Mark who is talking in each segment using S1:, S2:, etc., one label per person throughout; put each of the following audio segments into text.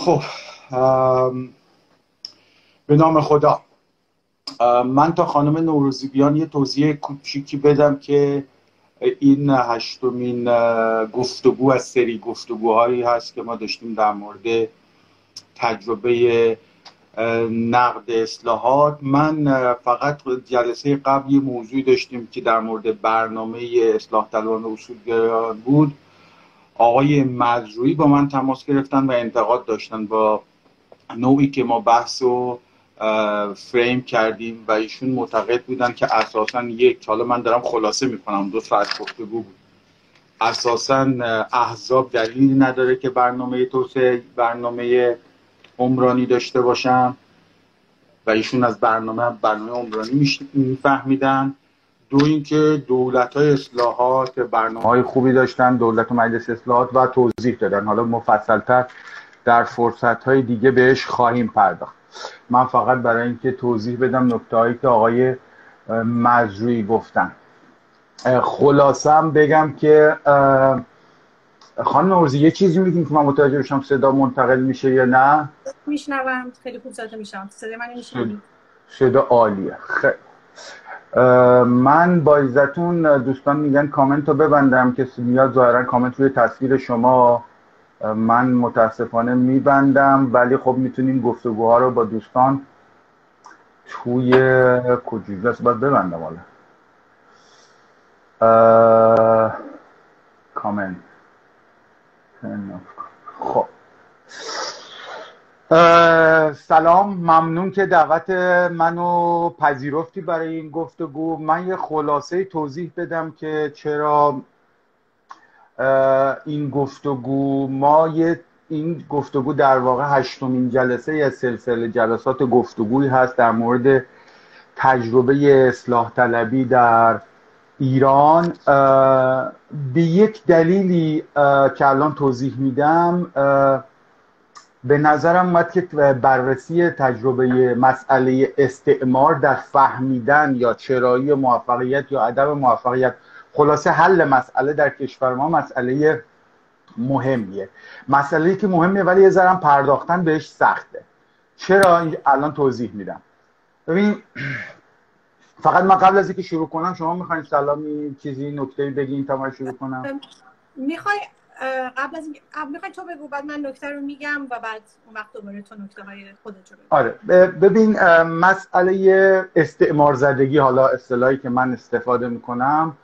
S1: خب به نام خدا. من تا خانم نوروزی بیان یه توضیح کوچیکی بدم که این هشتمین گفتگو از سری گفتگوهایی هست که ما داشتیم در مورد تجربه نقد اصلاحات. من فقط جلسه قبل یه موضوعی داشتیم که در مورد برنامه اصلاح طلبان اصولگرایان بود. آقای مزروی با من تماس گرفتن و انتقاد داشتن با نوعی که ما بحث و فریم کردیم و ایشون معتقد بودن که اساسا یک حالا من دارم خلاصه می‌کنم دو ساعت گفتگو بود. اساسا احزاب دلیلی نداره که برنامه توسعه برنامه عمرانی داشته باشن و ایشون از برنامه برنامه عمرانی میفهمیدن. دو اینکه دولت های اصلاحات برنامه های خوبی داشتن دولت و مجلس اصلاحات و توضیح دادن. حالا مفصلتر در فرصت های دیگه بهش خواهیم پرداخت. من فقط برای اینکه توضیح بدم نکته هایی که آقای مجروی گفتن. خلاصم بگم که خانم نورزی یه چیزی میگیم که من متوجه بشم صدا منتقل میشه یا نه؟
S2: میشنوم. خیلی خوب صدا میشم صدا من میشنوی؟
S1: صدا عالیه. خیلی. من با عزتون دوستان میگن کامنت رو ببندم که میاد ظاهرا کامنت روی تصویر شما من متاسفانه میبندم ولی خب می‌تونیم گفتگوها رو با دوستان توی کجوجه باید ببندم حالا. کامنت. خب. سلام ممنون که دعوت منو پذیرفتی برای این گفتگو. من یه خلاصه توضیح بدم که چرا این گفتگو. ما یه این گفتگو در واقع هشتمین جلسه یا سلسله جلسات گفتگویی هست در مورد تجربه اصلاح طلبی در ایران. به یک دلیلی که الان توضیح میدم به نظرم اومد که بررسی تجربه مسئله استعمار در فهمیدن یا چرایی موفقیت یا عدم موفقیت خلاصه حل مسئله در کشور ما مسئله مهمیه. مسئله که مهمه ولی یه ذرم پرداختن بهش سخته. چرا؟ الان توضیح میدم. ببین فقط من قبل از اینکه شروع کنم شما می‌خواین سلامی چیزی نکته بگین تا من شروع کنم؟
S2: می‌خوای قبل از می‌خوای تو بگو بعد من نکته رو میگم و بعد اون وقت دوباره تو نکته های خودت رو
S1: آره ببین مسئله استعمار زدگی حالا اصطلاحی که من استفاده می‌کنم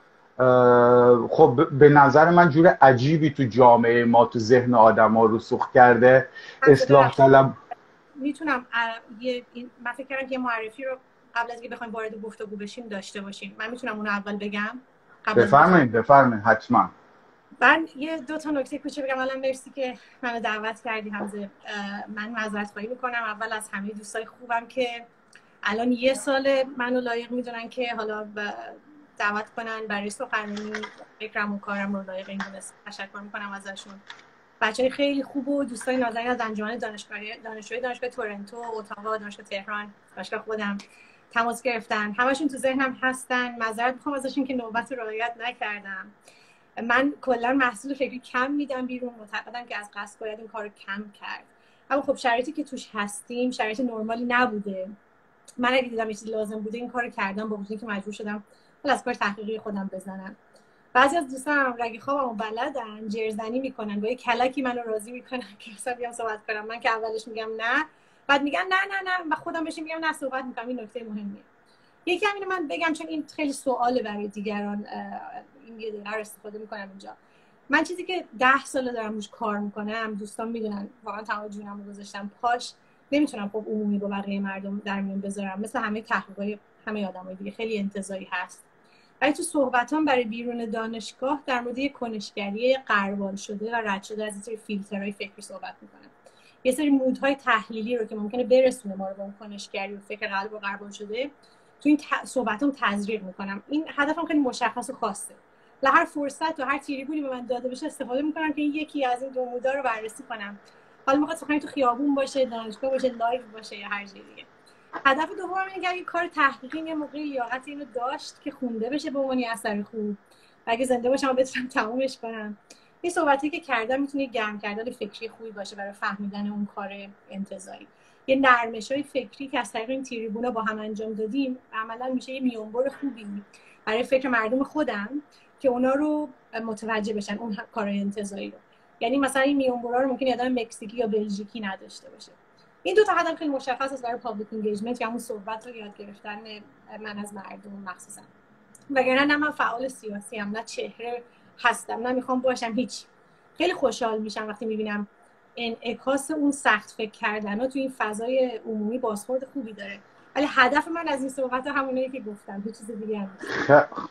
S1: خب به نظر من جور عجیبی تو جامعه ما تو ذهن آدم ها رسوخ کرده. اصلاح طلب
S2: می‌تونم یه من فکر کردم که معرفی رو قبل از اینکه بخوایم وارد گفتگو بشیم داشته باشیم. من می‌تونم اون اول بگم؟
S1: بفرمایید بفرمایید حتما.
S2: من یه دو تا نکته کوچه بگم. اولا مرسی که منو دعوت کردی همزه من معذرت خواهی می‌کنم. اول از همه دوستای خوبم که الان یه سال منو لایق می‌دونن که حالا دعوت کنن برای سخنرانی فکرم و کارم رو لایق این دونست. تشکر می‌کنم ازشون. بچه های خیلی خوب و دوستای نازنین از انجمن دانشگاهی دانشجوی دانشگاه تورنتو اتاوا دانشگاه تهران دانشگاه خودم تماس گرفتن. همشون تو ذهنم هستن. معذرت می‌خوام ازشون که نوبت رعایت نکردم. من کلا محصول فکری کم میدم بیرون. معتقدم که از قصد باید این کار کم کرد. اما خب شرایطی که توش هستیم شرایط نرمالی نبوده. من اگه دیدم چیزی لازم بوده این کار کردم با وجودی که مجبور شدم از کار تحقیقی خودم بزنم. بعضی از دوستان رگی خوابمو بلدن جرزنی می‌کنن. یه کلکی منو راضی می‌کنن که مثلا بیام صحبت کنم. من که اولش میگم نه بعد میگن نه نه نه و خودم بهش میگم نه صحبت می‌کنم. این نکته مهمیه. یکی همین من بگم چون این خیلی سواله برای دیگران این یه دقیقه استفاده می‌کنم اینجا. من چیزی که ده ساله دارم روش کار می‌کنم دوستان می‌دونن واقعا تمام جونم رو گذاشتم پاش نمی‌تونم خب عمومی با بقیه مردم در میون بذارم. مثل همه تحقیقای همه آدمای دیگه خیلی انتزاعی هست. ولی تو صحبتام برای بیرون دانشگاه در مورد کنشگری قربال شده و رد شده از سری فیلترهای فکری صحبت می‌کنم. یه سری mode های تحلیلی رو که ممکنه برسونه ما رو به کنشگری و فکر قلب و غربال شده تو این صحبتام تزریق می‌کنم. این هدفم خیلی مشخص و خاصه. و هر فرصت و هر تریبونی به من داده بشه استفاده می‌کنم که یکی از این دو mode ا رو بررسی کنم. حالا می‌خواد سخنی تو خیابون باشه دانشگاه باشه live باشه یا هر جای دیگه. هدف دوم اینه که اگه کار تحقیقی یه موقعی لیاقت اینو داشت که خونده بشه به عنوان اثر خوب و اگه زنده باشم بتونم تمومش کنم. این صحبتی که کردم می‌تونه گرم کردن فکری خوبی باشه برای فهمیدن اون کار انتزاعی یه نرمش های فکری که از طریق این تریبونا با هم انجام دادیم عملا میشه یه میونبر خوبی برای فکر مردم خودم. که اونا رو متوجه بشن اون کار انتزاعی رو. یعنی مثلا این رو ممکن آدم مکزیکی یا بلژیکی نداشته باشه. این دو تا هدف خیلی مشخص است برای public engagement یا اون صحبت رو یاد گرفتن من از مردم مخصوصا. وگرنه نه من فعال سیاسی هم نه چهره هستم نه می‌خوام باشم هیچ خیلی خوشحال میشم وقتی می‌بینم انعکاس اون سخت فکر کردن ها تو این فضای عمومی بازخورد خوبی داره. ولی هدف من از این صحبت همونه که گفتم هیچ چیز دیگه هم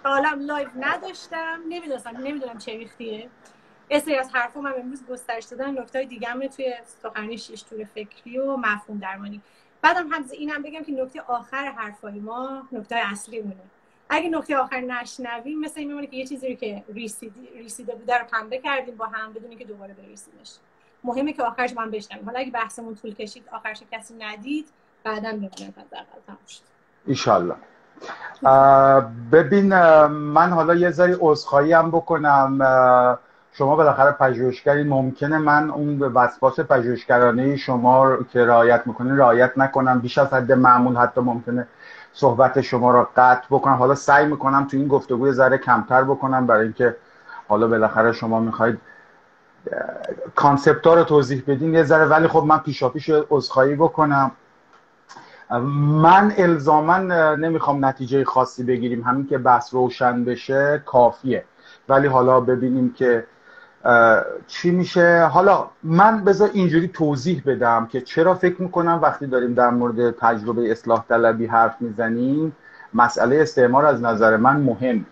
S2: حالا live نداشتم نمی‌دونستم نمی‌دونم چه ریختیه. اسری از حرفم من امروز گسترش دادن نکته دیگه هم توی سخنرانی شش فکری و مفهوم درمانی. بعدم هم اینم بگم که نکته آخر حرفای ما نکته اصلی مونه اگه نکته آخر نشنویم مثل این میمونه که یه چیزی رو که ریسیده بوده رو پنبه کردیم با هم بدونی که دوباره بریسیمش. مهمه که آخرش من بشنویم. حالا اگه بحثمون طول کشید آخرش کسی ندید بعدا شد.
S1: ایشالله ببین من حالا یه ذری عذرخواهی هم بکنم شما بالاخره پژوهشگری ممکنه من اون وسواس پژوهشگرانه شما که رعایت می‌کنه رعایت نکنم. بیش از حد معمول حتی ممکنه صحبت شما را قطع بکنم. حالا سعی می‌کنم تو این گفتگوی ذره کمتر بکنم برای اینکه حالا بالاخره شما می‌خواید کانسپت رو توضیح بدین یه ذره. ولی خب من پیشا پیش عذرخواهی بکنم. من الزاما نمی‌خوام نتیجه خاصی بگیریم. همین که بحث روشن بشه کافیه. ولی حالا ببینیم که چی میشه. حالا من بذار اینجوری توضیح بدم که چرا فکر می‌کنم وقتی داریم در مورد تجربه اصلاح طلبی حرف می‌زنیم مسئله استعمار از نظر من مهم.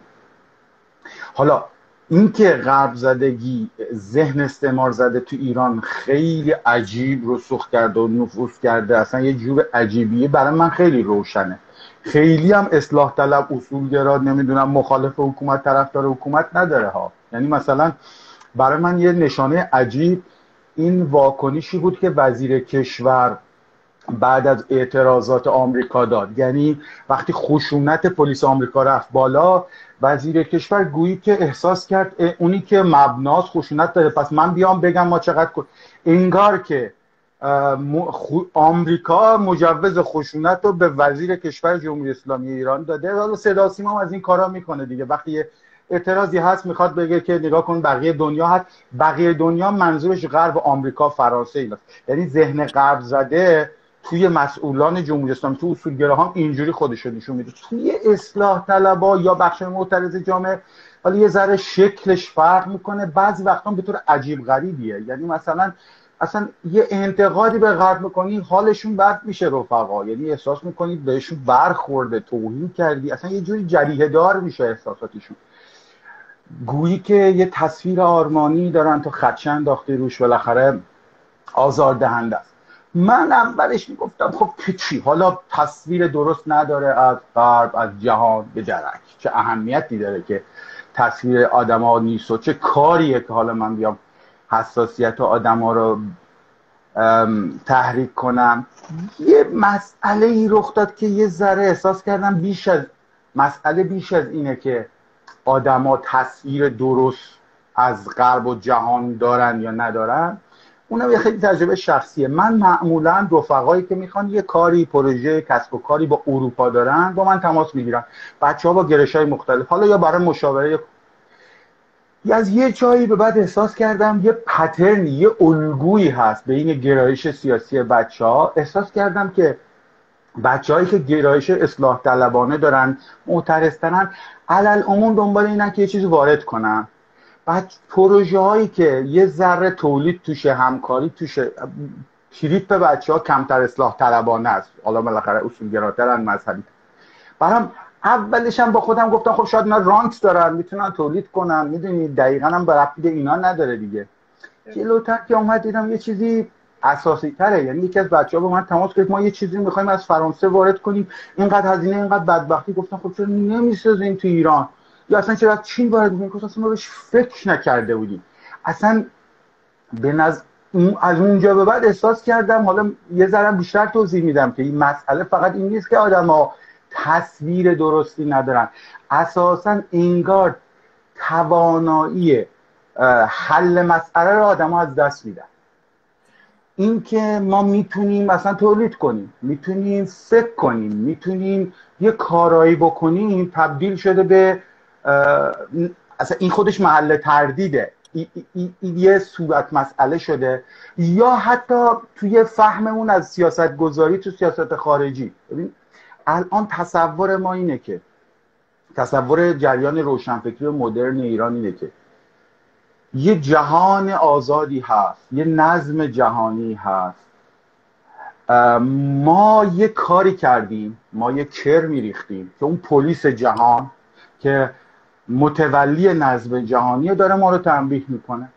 S1: حالا اینکه غرب زدگی ذهن استعمار زده تو ایران خیلی عجیب رسوخ کرده و نفوذ کرده اصلا یه جور عجیبیه برای من خیلی روشنه. خیلی هم اصلاح طلب اصولگرا نمی‌دونم مخالف حکومت طرفدار حکومت نداره ها. یعنی مثلا برای من یه نشانه عجیب این واکنشی بود که وزیر کشور بعد از اعتراضات آمریکا داد. یعنی وقتی خشونت پلیس آمریکا رفت بالا وزیر کشور گویی که احساس کرد اونی که مبناس خشونت داره پس من بیام بگم ما چقدر انگار که آمریکا مجوز خشونت رو به وزیر کشور جمهوری اسلامی ایران داده حالا صدا سیما از این کارا می‌کنه دیگه. وقتی اعتراضی هست می‌خواد بگه که نگاه کن بقیه دنیا هست. بقیه دنیا منظورش غرب آمریکا فرانسه اینا یعنی ذهن غرب زده توی مسئولان جمهوری اسلامی تو اصولگراهان اینجوری خودش نشون میده. توی اصلاح طلبا یا بخش معترض جامعه حالا یه ذره شکلش فرق می‌کنه. بعضی وقتا به طور عجیب غریبیه. یعنی مثلا اصلا یه انتقادی به غرب می‌کنی حالشون بد میشه رفقا. یعنی احساس می‌کنید بهشون برخورده توهین کردی. اصلا یه جوری جریه دار میشه احساساتشون. گویی که یه تصویر آرمانی دارن تو خدشه انداخته روش بالاخره آزار دهنده است. من اولش می‌گفتم خب که چی؟ حالا تصویر درست نداره از غرب از جهان به جرک چه اهمیتی داره که تصویر آدما نیست و چه کاریه که حالا من بیام حساسیت آدما رو تحریک کنم؟ یه مسئله ای رخ داد که یه ذره احساس کردم بیش از مسئله بیش از اینه که آدما تصویر درست از غرب و جهان دارن یا ندارن. اونم یه خیلی تجربه شخصیه. من معمولا رفقایی که می‌خوان یه کاری پروژه کسب و کاری با اروپا دارن با من تماس می‌گیرن. بچه ها با گرش های مختلف. حالا یا برای مشاوره یا از یه جایی به بعد احساس کردم یه پترنی یه الگویی هست بین گرایش سیاسی بچه ها احساس کردم که بچههایی که گرایش اصلاح طلبانه دارن معترضترن علل عموم دنبال اینن که یه چیزی وارد کنن. بعد پروژه هایی که یه ذره تولید توشه همکاری توشه. تریپ بچه ها کمتر اصلاح طلبانه است. حالا بالاخره اصولگراترن مذهبی. برام اولش هم با خودم گفتم خب شاید اینا رانت دارن می‌تونن تولید کنن. می‌دونی دقیقا هم به اینا نداره دیگه. جلوتر که اومد دیدم یه چیزی اساسی تره یعنی یکی از بچه ها با من تماس گرفت ما یه چیزی می‌خوایم از فرانسه وارد کنیم. اینقدر هزینه اینقدر بدبختی. گفتم خب چرا نمی‌سازیم تو ایران؟ یا اصلا چرا چین وارد می‌کنیم اصلا ما بهش فکر نکرده بودیم. اصلا به نظر از اونجا به بعد احساس کردم حالا یه ذره بیشتر توضیح میدم که این مسئله فقط این نیست که آدم ها تصویر درستی ندارن. اساسا انگار توانایی حل مسئله رو آدم ها از دست میدن. این که ما می‌تونیم مثلا تولید کنیم می‌تونیم فکر کنیم می‌تونیم یه کارایی بکنیم تبدیل شده به اصلا این خودش محل تردیده. این یه صورت مسئله شده. یا حتی توی فهممون از سیاست گذاری تو سیاست خارجی. ببین الان تصور ما اینه که تصور جریان روشنفکری مدرن ایران اینه که یه جهان آزادی هست یه نظم جهانی هست. ما یه کاری کردیم ما یه کر میریختیم که اون پلیس جهان که متولی نظم جهانی داره ما رو تنبیه می‌کنه.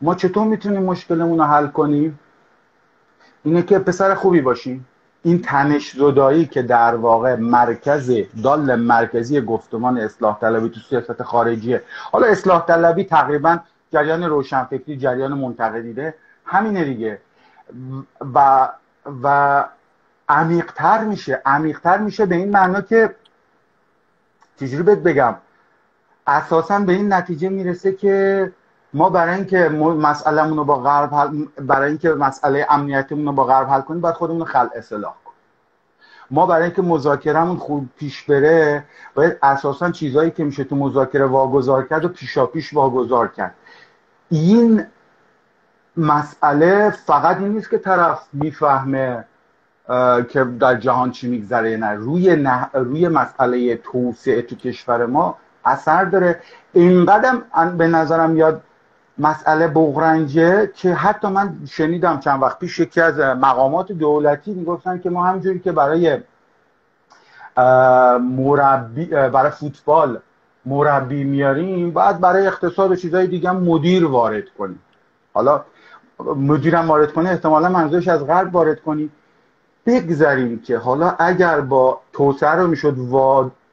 S1: ما چطور می‌تونیم مشکلمون رو حل کنیم؟ اینه که پسر خوبی باشیم. این تنش زدایی که در واقع مرکز دال مرکزی گفتمان اصلاح طلبی تو سیاست خارجیه. حالا اصلاح طلبی تقریبا جریان روشنفکری جریان منتقدیده همینه دیگه. و و عمیقتر میشه عمیقتر میشه به این معنا که چجوری بگم؟ اساسا به این نتیجه می‌رسه که ما برای اینکه مسئلهمون رو با غرب حل برای اینکه مسئله امنیتمون رو با غرب حل کنیم باید خودمون خلع اصلاح کنیم. ما برای اینکه مذاکرهمون خوب پیش بره باید اساسا چیزهایی که میشه تو مذاکره واگذار کرد و پیشا پیش واگذار کرد. این مسئله فقط این نیست که طرف می‌فهمه که در جهان چی میگذره نه. روی, نه، روی مسئله توسعه تو کشور ما اثر داره. اینقدر به نظرم یاد مسئله بغرنجه که حتی من شنیدم چند وقت پیش یکی از مقامات دولتی می‌گفتن که ما همجوری که برای مربی برای فوتبال مربی میاریم بعد برای اقتصاد و چیزهای دیگه مدیر وارد کنیم. حالا مدیرم وارد کنه احتمالا منظورش از غرب وارد کنیم. بگذاریم که حالا اگر با توسعه رو می‌شد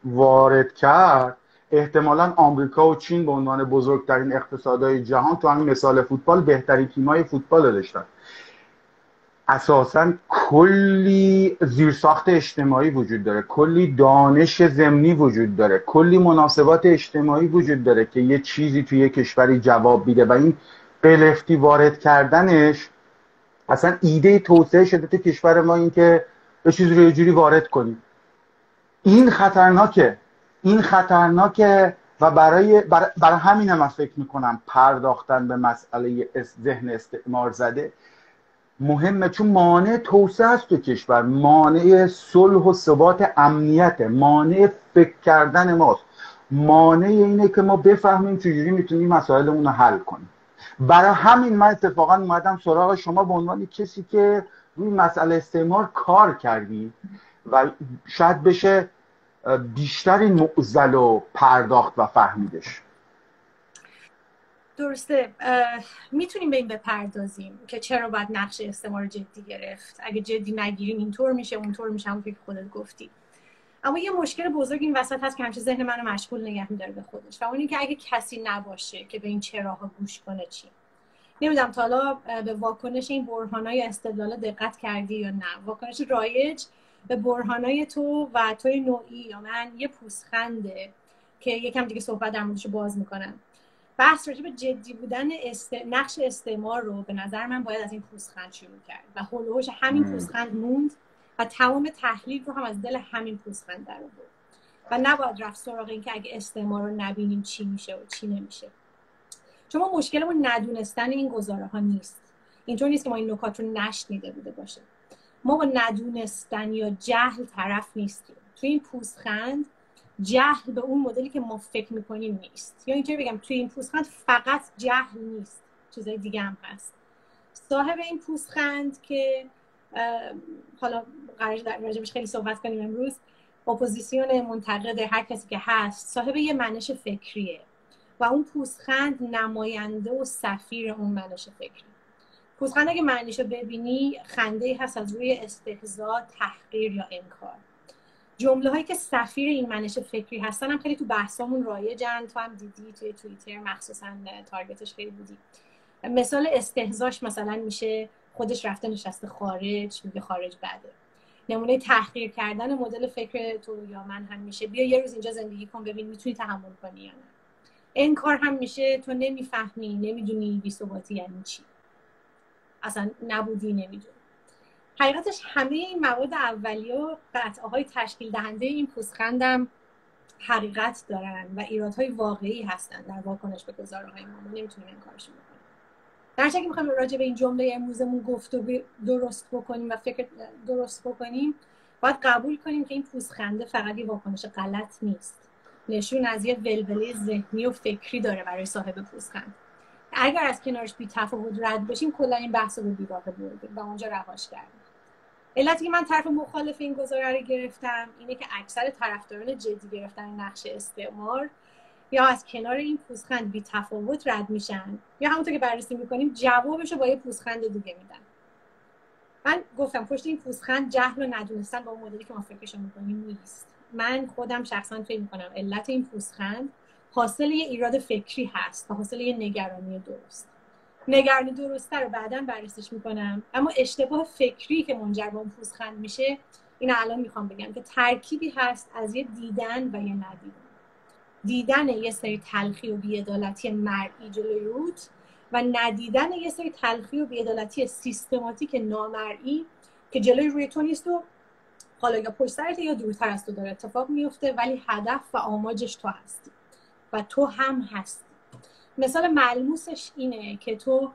S1: وارد کرد احتمالا آمریکا و چین به عنوان بزرگترین اقتصادهای جهان تو همین مثال فوتبال بهترین تیمای فوتبال داشتن. اساسا کلی زیرساخت اجتماعی وجود داره کلی دانش زمینی وجود داره کلی مناسبات اجتماعی وجود داره که یه چیزی توی یه کشوری جواب بیده و این قلفتی وارد کردنش اصلا ایده توسعه شده تو کشور ما این که یه چیزی رو جوری وارد کنیم. این خطرناکه. این خطرناکه و برای برای همین من فکر می‌کنم پرداختن به مسئله ذهن استعمار زده. مهمه چون مانع توسعه است تو کشور. مانع صلح و ثبات امنیت. مانع فکر کردن ماست. مانع اینه که ما بفهمیم چجوری می‌تونیم مسائلمون رو حل کنیم. برای همین من اتفاقا اومدم سراغ شما به عنوان کسی که روی مسئله استعمار کار کردی و شاید بشه بیشتر این معزل و پرداخت و فهمیدش.
S2: درسته. می‌تونیم به این بپردازیم که چرا باید نقش استعمار جدی گرفت. اگه جدی نگیریم اینطور میشه اونطور میشه همون که خودت گفتی. اما یه مشکل بزرگ این وسط هست که همچه ذهن منو مشغول نگه میداره به خودش. و اون که اگه کسی نباشه که به این چراها گوش کنه چی؟ نمی‌دونم تا حالا به واکنش این برهانای استدلال دقت کردی یا نه؟ واکنش رایج به برهانای تو و توی نوعی یا من یه پوسخنده که یکم دیگه صحبت در موردش باز می‌کنم. بحث راجع به جدی بودن است... نقش استعمار رو به نظر من باید از این پوسخند شروع کرد و هلوهوش همین پوسخند موند و تمام تحلیل رو هم از دل همین پوسخند در بود و نباید رفت سراغ این که اگه استعمار رو نبینیم چی میشه و چی نمیشه. چون ما مشکلمون ندونستن این گزاره ها نیست. اینطور نیست که ما این نکات رو نشنیده بوده باشه ما با ندونستن یا جهل طرف نیستیم. توی این پوسخند جهل به اون مدلی که ما فکر می‌کنیم نیست. یا اینطوری بگم توی این پوسخند فقط جهل نیست. چیزای دیگه هم هست. صاحب این پوزخند که حالا قراره در راجبش خیلی صحبت کنیم امروز اپوزیسیون منتقد هر کسی که هست صاحب یه منش فکریه. و اون پوزخند نماینده و سفیر اون منش فکری پوزخند اگه معنیشو ببینی خنده هست از روی استهزا تحقیر یا انکار. جمله هایی که سفیر این منش فکری هستن هم خیلی تو بحثامون رایجن تو هم دیدی توی توییتر مخصوصا تارگتش خیلی بودی. مثال استهزاش مثلا میشه خودش رفته نشسته خارج میگه خارج بده. نمونه تحقیر کردن مدل فکر تو یا من هم میشه. بیا یه روز اینجا زندگی کن ببین می‌تونی تحمل کنی یا نه. انکار هم میشه تو نمی‌فهمی نمی‌دونی بیثباتی یعنی چی. اصلا نبودی نمی‌دونی. حقیقتش همه این مواد اولیه و قطعه های تشکیل دهنده این پوزخندم حقیقت دارن و ایرادهای واقعی هستن در واکنش به گزارهای ما. ما نمی‌تونیم انکارشون بکنیم. در که می‌خوایم راجع به این جمله امروزمون گفت و درست بکنیم و فکر درست بکنیم باید قبول کنیم که این پوزخنده فقط یه واکنش غلط نیست. نشون از یه ولوله ذهنی و فکری داره برای صاحب پوزخند اگر از کنارش بی تفاوت رد بشیم کلا این بحث رو بیراه بردیم و اونجا رهاش کردیم. علتی که من طرف مخالف این گزاره رو گرفتم اینه که اکثر طرفداران جدی گرفتن نقش استعمار یا از کنار این پوزخند بی تفاوت رد میشن یا همونطور که بررسی می‌کنیم جوابش رو با یه پوزخند دیگه میدن. من گفتم پشت این پوزخند جهل و ندونستن با اون مدلی که ما فکرشو می‌کنیم نیست. من خودم شخصا فکر می‌کنم علت این پوزخند حاصل یه ایراد فکری هست و حاصل یه نگرانی درست. نگرانی درسته رو بعدا بررسیش می‌کنم اما اشتباه فکری که منجر به اون پوزخند میشه این الان می‌خوام بگم که ترکیبی هست از یه دیدن و یه ندیدن. دیدن یه سری تلخی و بیعدالتی مرئی جلوی روت و ندیدن یه سری تلخی و بیعدالتی سیستماتیک نامرئی که جلوی روی تو نیست و حالا یا پشت یا دورتر از تو داره اتفاق میفته ولی هدف و آماجش تو هستی. و تو هم هستی. مثال ملموسش اینه که تو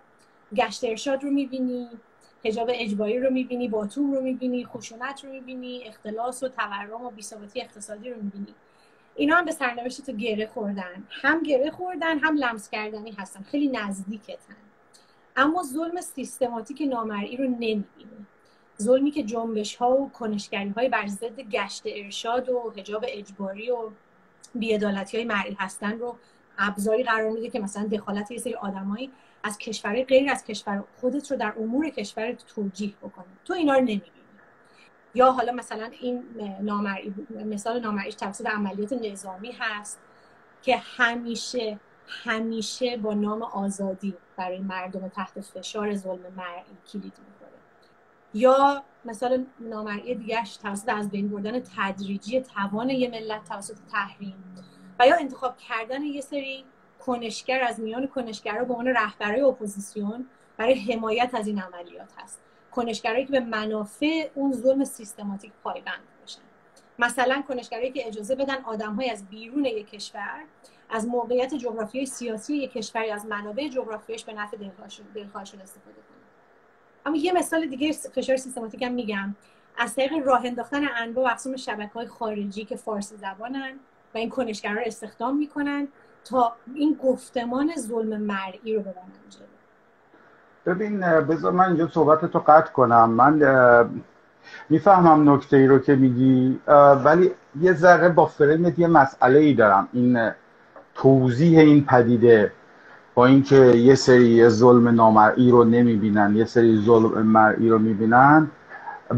S2: گشت ارشاد رو می‌بینی هجاب اجباری رو می‌بینی باتوم رو می‌بینی خشونت رو می‌بینی اختلاس و تورم و بیثباتی اقتصادی رو می‌بینی. اینا هم به سرنوشت تو گره خوردن. هم گره خوردن هم لمس کردنی هستن. خیلی نزدیکتن. اما ظلم سیستماتیک نامرئی رو نمی‌بینی. ظلمی که جنبش ها و کنشگری های بر ضد گشت ارشاد و حجاب اجباری و بیعدالتی های مرئی هستن رو ابزاری قرار میده که مثلا دخالت یه سری آدمایی از کشور غیر از کشور خودت رو در امور کشور توجیه بکنه. تو اینا رو نمی‌بینی. یا حالا مثلا این نامرئی مثال نامرئیش توسط عملیات نظامی هست که همیشه همیشه با نام آزادی برای مردم تحت فشار ظلم مرئی کلید می‌خوره یا مثلا نامرئی دیگهش توسط از بین بردن تدریجی توان یه ملت توسط تحریم و یا انتخاب کردن یه سری کنشگر از میان کنشگرها به عنوان رهبرای اپوزیسیون برای حمایت از این عملیات هست. کنشگرایی که به منافع اون ظلم سیستماتیک پایبند باشن. مثلا کنشگرایی که اجازه بدن آدمهای از بیرون یک کشور از موقعیت جغرافیایی سیاسی یک کشوری از منابع جغرافیایش به نفع دلخواهشون استفاده اما یه مثال دیگه فشار سیستماتیک هم میگم. از طریق راه انداختن انواع و اقسام شبکه های خارجی که فارسی زبانن و این کنشگرها رو استخدام می‌کنن تا این گفتمان ظلم مرئی رو ببرن جلو.
S1: ببین بذار من اینجا صحبت تو قطع کنم. من می‌فهمم نکته ای رو که میگی ولی یه ذره با فرمت یه مسئله ای دارم. این توضیح این پدیده اینکه یه سری ظلم نامرئی رو نمی‌بینن یه سری ظلم مرئی رو می‌بینن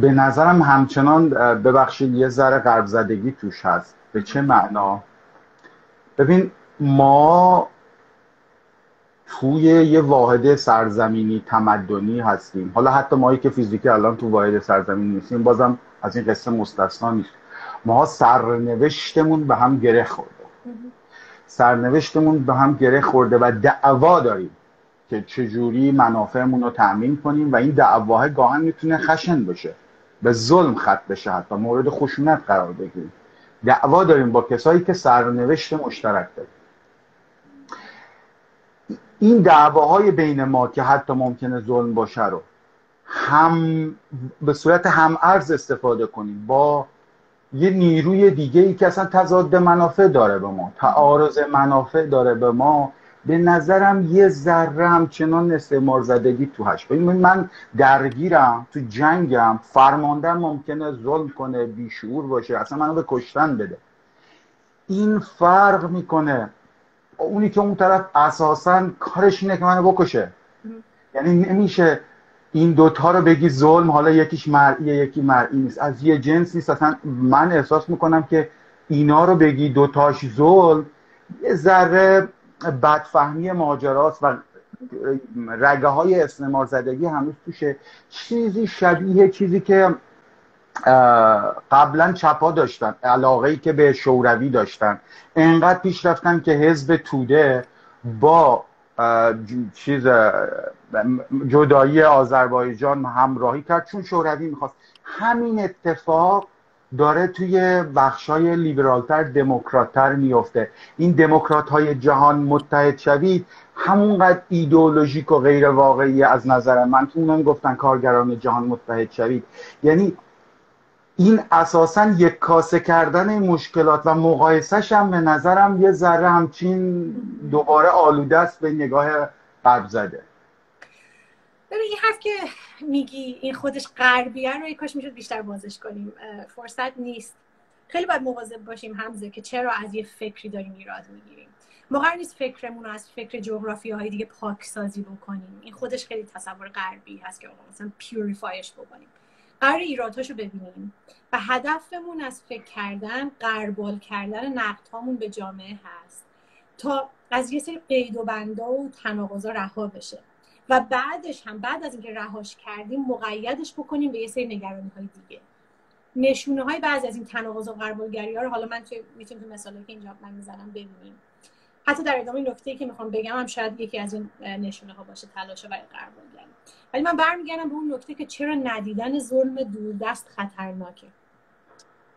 S1: به نظرم همچنان ببخشید یه ذره قرب زدگی توش هست. به چه معنا؟ ببین ما توی یه واحد سرزمینی تمدنی هستیم. حالا حتی مایی که فیزیکی الان تو واحد سرزمینی نیستیم بازم از این قصه مستثنا نیست. ما سرنوشتمون به هم گره خورده. سرنوشتمون به هم گره خورده و دعوا داریم که چجوری منافعمون رو تأمین کنیم و این دعواه گاهن می‌تونه خشن بشه به ظلم خط بشه حتی مورد خشونت قرار بگیریم. دعوا داریم با کسایی که سرنوشت مشترک داریم. این دعواهای بین ما که حتی ممکنه ظلم باشه رو هم به صورت هم ارز استفاده کنیم با یه نیروی دیگه ای که اصلا تضاد منافع داره به ما تعارض منافع داره به ما. به نظرم یه ذره همچنان استعمار زدگی تو هش من درگیرم تو جنگم. فرماندن ممکنه ظلم کنه بیشعور باشه اصلا منو به کشتن بده. این فرق می‌کنه. اونی که اون طرف اساسا کارش اینه که منو بکشه. یعنی نمیشه این دوتا رو بگی ظلم حالا یکیش مرئیه یکی مرئی نیست. از یه جنس نیست. اصلا من احساس می‌کنم که اینا رو بگی دوتاش ظلم یه ذره بدفهمی ماجراست و رگه های استعمار زدگی هنوز توشه. چیزی شبیه چیزی که قبلا چپا داشتن علاقه ای که به شوروی داشتن. انقدر پیش رفتن که حزب توده با چیز جدایی آذربایجان همراهی کرد. چون شوروی می‌خواست. همین اتفاق داره توی بخشای لیبرالتر دموکراتتر میفته این دموکرات های جهان متحد شوید همونقدر ایدئولوژیک و غیر واقعی از نظر من تو اونم گفتن کارگران جهان متحد شوید. یعنی این اساسا یک کاسه کردن مشکلات و مقایسش هم به نظرم یه ذره همچین دوباره آلوده است به نگاه قبل زده.
S2: ببین این حرف که میگی این خودش غربیه رو کاش می‌شد بیشتر بازش کنیم. فرصت نیست. خیلی باید مواظب باشیم همزه که چرا از یه فکری داریم ایراد می‌گیریم. ما نیست فکرمون رو از فکر جغرافی های دیگه پاکسازی بکنیم. این خودش خیلی تصور غربی هست که مثلا پیوریفایش بکنیم. قرار ایرادهاشو ببینیم. و هدفمون از فکر کردن قربال کردن نقد به جامعه هست تا از یه سری قید و بندا و تناقضا رها بشه. و بعدش هم بعد از اینکه رهاش کردیم مقیدش بکنیم به یه سری نگرانی های دیگه. نشونه های بعضی از این تناقض و قربالگری ها رو حالا من می‌تونم تو مثالی که اینجا من می‌زنم ببینیم. حتی در ادامه نکته که می‌خوام بگم هم شاید یکی از این نشونه ها باشه تلاش برای قربالگری. ولی من برمیگردم به اون نکته که چرا ندیدن ظلم دوردست خطرناکه.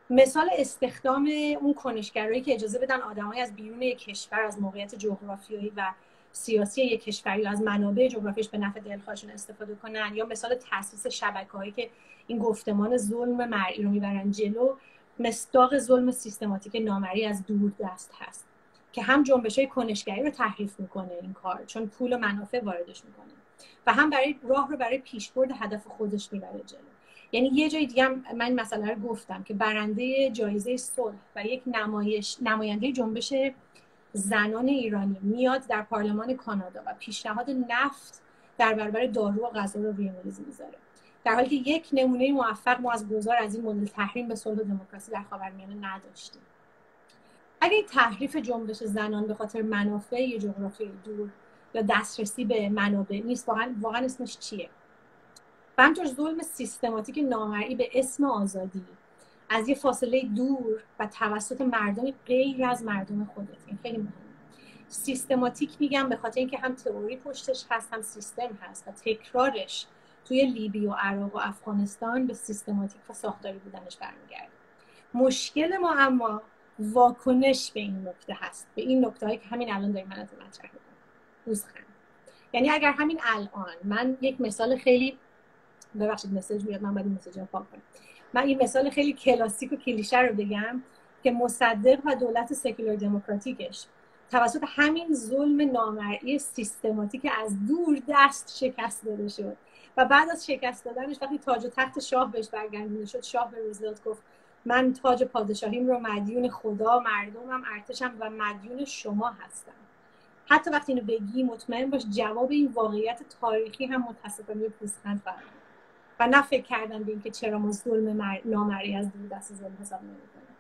S2: مثال استخدام اون کنشگرایی که اجازه بدن آدمای از بیرون یک کشور از موقعیت جغرافیایی و سیاسی یک کشوری از منابع جغرافیش به نفع دلخواهشون استفاده کنن یا مثال تاسیس شبکه هایی که این گفتمان ظلم مرئی رو می‌برن جلو مصداق ظلم سیستماتیک نامری از دور دست هست که هم جنبش های کنشگری رو تحریف می‌کنه این کار چون پول و منافع واردش می‌کنه. و هم برای راه رو برای پیشبرد هدف خودش می‌بره جلو. یعنی یه جای دیگه من مسئله رو گفتم که برنده جایزه صلح و یک نمایش نماینده جنبش زنان ایرانی میاد در پارلمان کانادا و پیشنهاد نفت در برابر دارو و غذا رو روی می‌ذاره. در حالی که یک نمونه موفق ما از گذار از این مدل تحریم به صلح و دموکراسی در خاورمیانه نداشتیم. این تحریف جنبش زنان به خاطر منافع جغرافی دور یا دسترسی به منابع نیست. واقعا واقعا اسمش چیه؟ و ظلم سیستماتیک نامرئی به اسم آزادی. از یه فاصله دور و توسط مردم غیر از مردم خودت. این خیلی مهمه. سیستماتیک میگم به خاطر اینکه هم تئوری پشتش هست هم سیستم هست و تکرارش توی لیبی و عراق و افغانستان به سیستماتیک و ساختاری بودنش برمیگرده. مشکل ما اما واکنش به این نکته هست. به این نکته هایی که همین الان داریم من مطرح می‌کنم یعنی اگر همین الان من یک مثال خیلی ببخشید مسیج میاد من باید این مسیج رو پاک کنم. من این مثال خیلی کلاسیک و کلیشه رو بگم که مصدق و دولت سکولار دموکراتیکش توسط همین ظلم نامرئی سیستماتیک از دور دست شکست داده شد و بعد از شکست دادنش وقتی تاج و تخت شاه بهش برگردونده شد شاه به روزولت گفت من تاج پادشاهیم رو مدیون خدا مردمم ارتشم و مدیون شما هستم. حتی وقتی اینو بگی مطمئن باش جواب این واقعیت تاریخی هم متاسفانه پوزخند خواهد و نه فکر کردن به اینکه چرا ما ظلم مر... نامری از دور دست ظلم حساب نمی‌کنیم.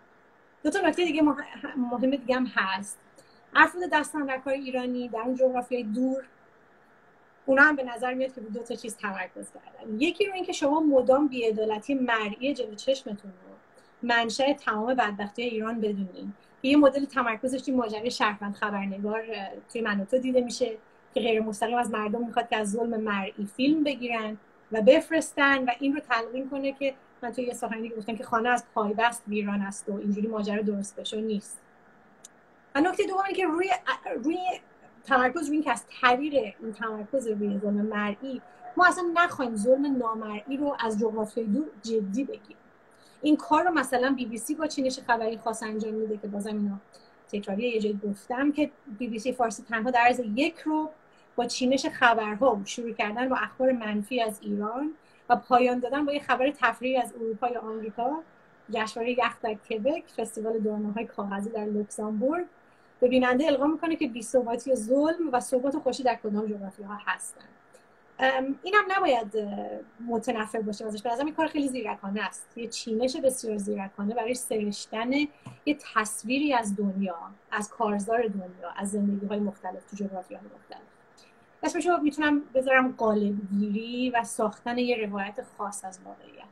S2: دو تا نکته دیگه مهم دیگه هم هست. افراد دستان در کار ایرانی در اون جغرافیای دور اونا هم به نظر میاد که دو تا چیز تمرکز کردن. یکی رو اینکه شما مدام بیعدالتی مرئی جلو چشمتون رو منشأ تمام بدبختی ایران بدونین. یه مدل تمرکزش این ماجرای شهروند خبرنگار توی مناطق دیده میشه که غیر مستقیم از مردم می‌خواد که از ظلم مرئی فیلم بگیرن و بفرستن و این رو تلقین کنه که من توی یه سخنرانی گفتم که خانه از پایبست ویران است و اینجوری ماجرا درست بشه نیست. و نکته دومی که روی روی تمرکز روی که از طریق این تمرکز روی ظلم مرئی ما اصلا نخواهیم ظلم نامرئی رو از جغرافیای دور جدی بگیریم. این کار رو مثلا بی بی سی با چینش خبری خاص انجام میده که بازم اینو تکراری یه جایی گفتم که بی بی سی فارسی تنها در عرض یک روز با چینش خبرها شروع کردن با اخبار منفی از ایران و پایان دادن با یه خبر تفریحی از اروپا یا آمریکا. جشنواره یخ در کبک فستیوال درناهای کاغذی در لوکزامبورگ. به بیننده القا می‌کنه که بی‌ثباتی ظلم و ثبات خوشی در کدام جغرافی ها هستن این هم نباید متنفر باشه ازش. به این کار خیلی زیرکانه است. یه چینش بسیار زیرکانه برای سرشتن یه تصویری از دنیا از کارزار دنیا از زندگی های مختلف تو جغرافی های مختلف اسمش رو می‌تونم بذارم قالبگیری و ساختن یه روایت خاص از واقعیت.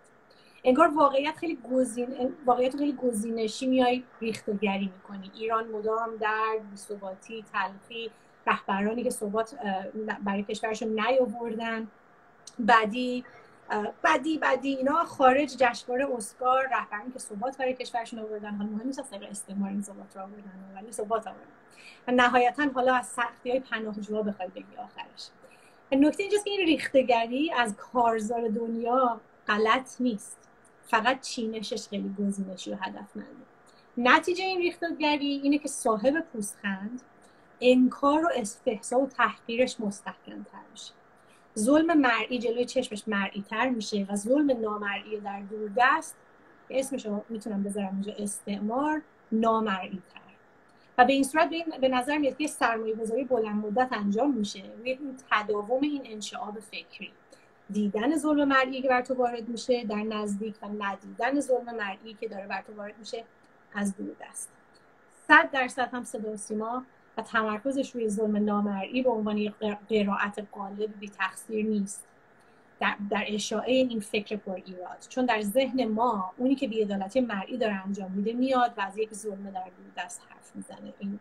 S2: انگار واقعیت خیلی گزین واقعیت خیلی گزینشی میای ریختگری می‌کنی. ایران مدام در بی‌ثباتی تلخی رهبرانی که ثبات برای کشورشون نیاوردن. بعدی بعدی بعدی اینا خارج جشنواره اسکار رهبرانی که ثبات برای کشورشون آوردن. حالا مهم نیست اصلا استعمار این ثبات رو آوردن ولی ثبات آوردن. و نهایتا حالا از سختی های پناهجوها بخوای بگی آخرش. نکته اینجاست که این ریختگری از کارزار دنیا غلط نیست. فقط چینشش خیلی گزینشی و هدفمنده. نتیجه این ریختگری اینه که صاحب پوستخند انکار و استحصا و تحقیرش مستحکم تر میشه. ظلم مرئی جلوی چشمش مرئی تر میشه و ظلم نامرئی در دوردست که اسمش می‌تونم بذارم اینجا استعمار نامرئی تر و به این صورت به نظر میاد که سرمایه گذاری بلند مدت انجام میشه. روی تداوم این انشعاب فکری. دیدن ظلم مرئی که بر تو وارد میشه در نزدیک و ندیدن ظلم مرئی که داره بر تو وارد میشه از دور دست صد درصد هم صدا سیما و تمرکزش روی ظلم نامرئی به عنوان قرائت قالب بی تقصیر نیست. در, در اشاعه این فکر پر ایراد. چون در ذهن ما اونی که بیعدالتی مرئی داره انجام میده میاد و از یک ظلم در دست حرف می‌زنه. این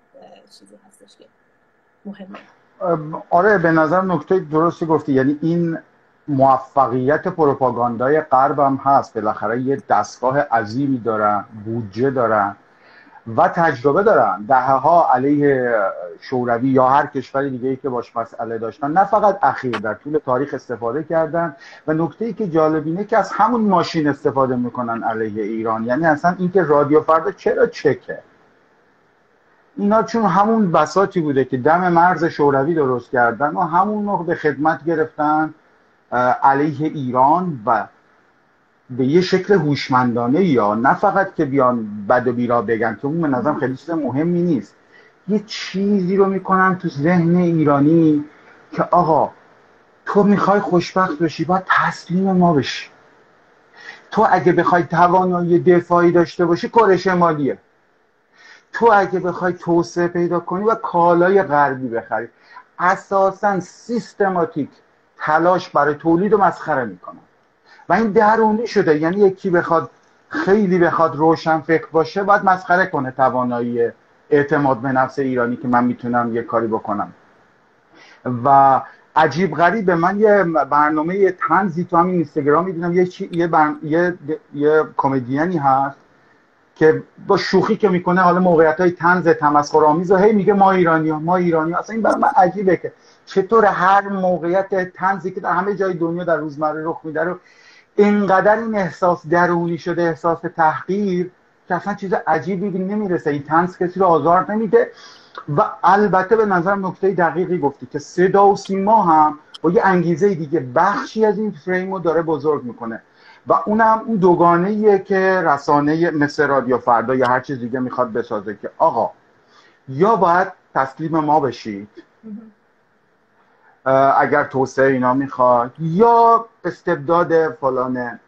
S2: چیزی هستش که مهمه.
S1: آره به نظر نکته درستی گفتی. یعنی این موفقیت پروپاگاندای غرب هم هست. بالاخره یه دستگاه عظیمی دارن بودجه دارن. و تجربه دارن. دهه ها علیه شوروی یا هر کشور دیگه ای که باش مسئله داشتن نه فقط اخیر در طول تاریخ استفاده کردن. و نکته ای که جالب اینه که از همون ماشین استفاده می‌کنن علیه ایران. یعنی اصلا اینکه رادیو فردا چرا چکه؟ اینا چون همون بساتی بوده که دم مرز شوروی درست کردن. و همون موقع به خدمت گرفتن علیه ایران و به یه شکل هوشمندانه یا نه فقط که بیان بد و بیرا بگن که اون به نظرم خیلی چیز مهمی نیست. یه چیزی رو می‌کنن تو ذهن ایرانی که آقا تو می‌خوای خوشبخت بشی باید تسلیم ما بشی. تو اگه بخوای توانایی دفاعی داشته باشی کره شمالیه. تو اگه بخوای توسعه پیدا کنی و کالای غربی بخری. اساسا سیستماتیک تلاش برای تولید و مسخره می‌کنن. و این درونی شده. یعنی یکی بخواد خیلی بخواد روشن فکر باشه باید مسخره کنه توانایی اعتماد به نفس ایرانی که من می‌تونم یه کاری بکنم. و عجیب غریب من یه برنامه یه تنزی تو همین اینستاگرام می‌دونم. یه, یه, یه, یه کمدینی هست که با شوخی که می‌کنه حالا موقعیت های تنز تمسخرآمیز و هی میگه ما ایرانی ها ما ایرانی ها. اصلا این برای من عجیبه که چطور هر موقعیت تنزی که در همه جای دنیا در روزمره رخ میده رو اینقدر این احساس درونی شده احساس تحقیر که اصلا چیز عجیبی نمی‌رسه. این تنز کسی رو آزار نمیده و البته به نظر نکته دقیقی گفتی که صدا و سیما هم با یه انگیزه دیگه بخشی از این فریم رو داره بزرگ می‌کنه. و اونم اون دوگانه که رسانه مثل رادیو فردا یا هر چیز دیگه می‌خواد بسازه که آقا یا باید تسلیم ما بشید. اگر توسعه اینا می‌خواد یا استبداد فلانه.